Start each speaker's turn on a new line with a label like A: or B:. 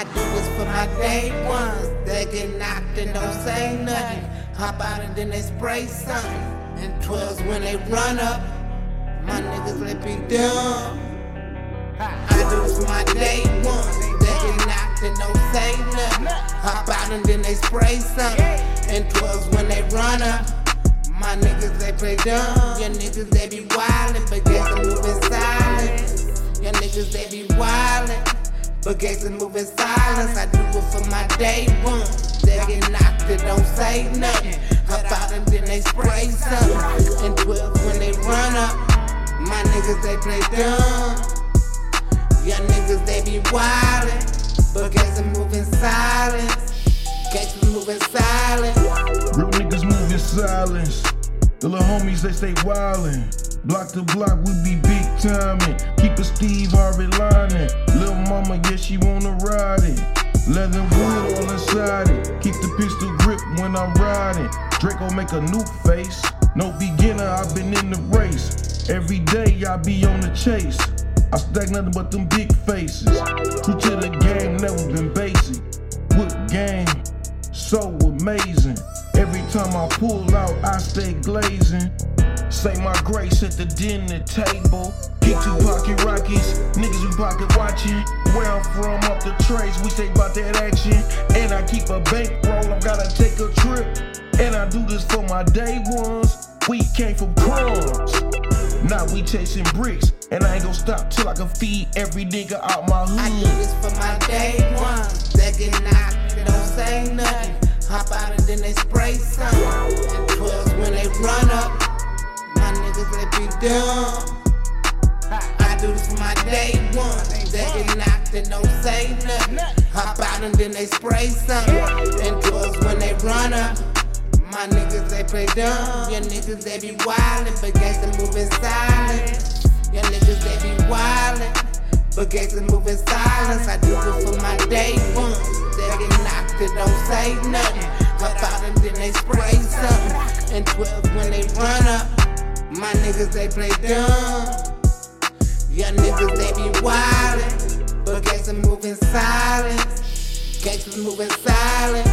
A: I do this for my day ones. They get knocked and don't say nothing. Hop out and then they spray something. And 12s when they run up. My niggas let me dumb. I do this for my day ones. They get knocked and don't say nothing. Hop out and then they spray something. And 12s when they run up. My niggas they play dumb. Your niggas they be wildin', but guess I'm moving silent. Your niggas they be wildin'. But gangsters moving silence, I do it for my day one. They get knocked and don't say nothing. Hop out and then they spray something. And 12 when they run up, my niggas they play dumb. Young niggas they be wildin', but gangsters moving silence. Gangsters moving silence.
B: Real niggas move in silence. The little homies they stay wildin'. Block to block, we be big timing. Keep a Steve Harvey lining. Mama, yeah, she wanna ride it. Leather wood all inside it. Keep the pistol grip when I'm riding. Draco make a new face. No beginner, I've been in the race. Every day I be on the chase. I stack nothing but them big faces. True to the game, never been basic. What game? So amazing. Every time I pull out, I stay glazing. Say my grace at the dinner table. Get two pocket rockies, niggas we pocket watching. Where I'm from, up the trace, we say about that action. And I keep a bankroll, I gotta take a trip. And I do this for my day ones. We came from crumbs. Now we chasing bricks, and I ain't gon' stop till I can feed every nigga out my hood.
A: I do this for my day ones. They get knocked, they don't say nothing. Hop out and then they spray something. And 12s when they run up my niggas let me dumb. I do this for my day don't say nothing. Hop out and then they spray something. And drugs when they run up. My niggas they play dumb. Your niggas they be wildin', but gangsta moving silent. Your niggas they be wildin', but gangsta moving silence. I do it for my day one. They get knocked and don't say nothing. Hop out and then they spray something. And 12 when they run up. My niggas, they play dumb. Silent. Gangsters moving silent.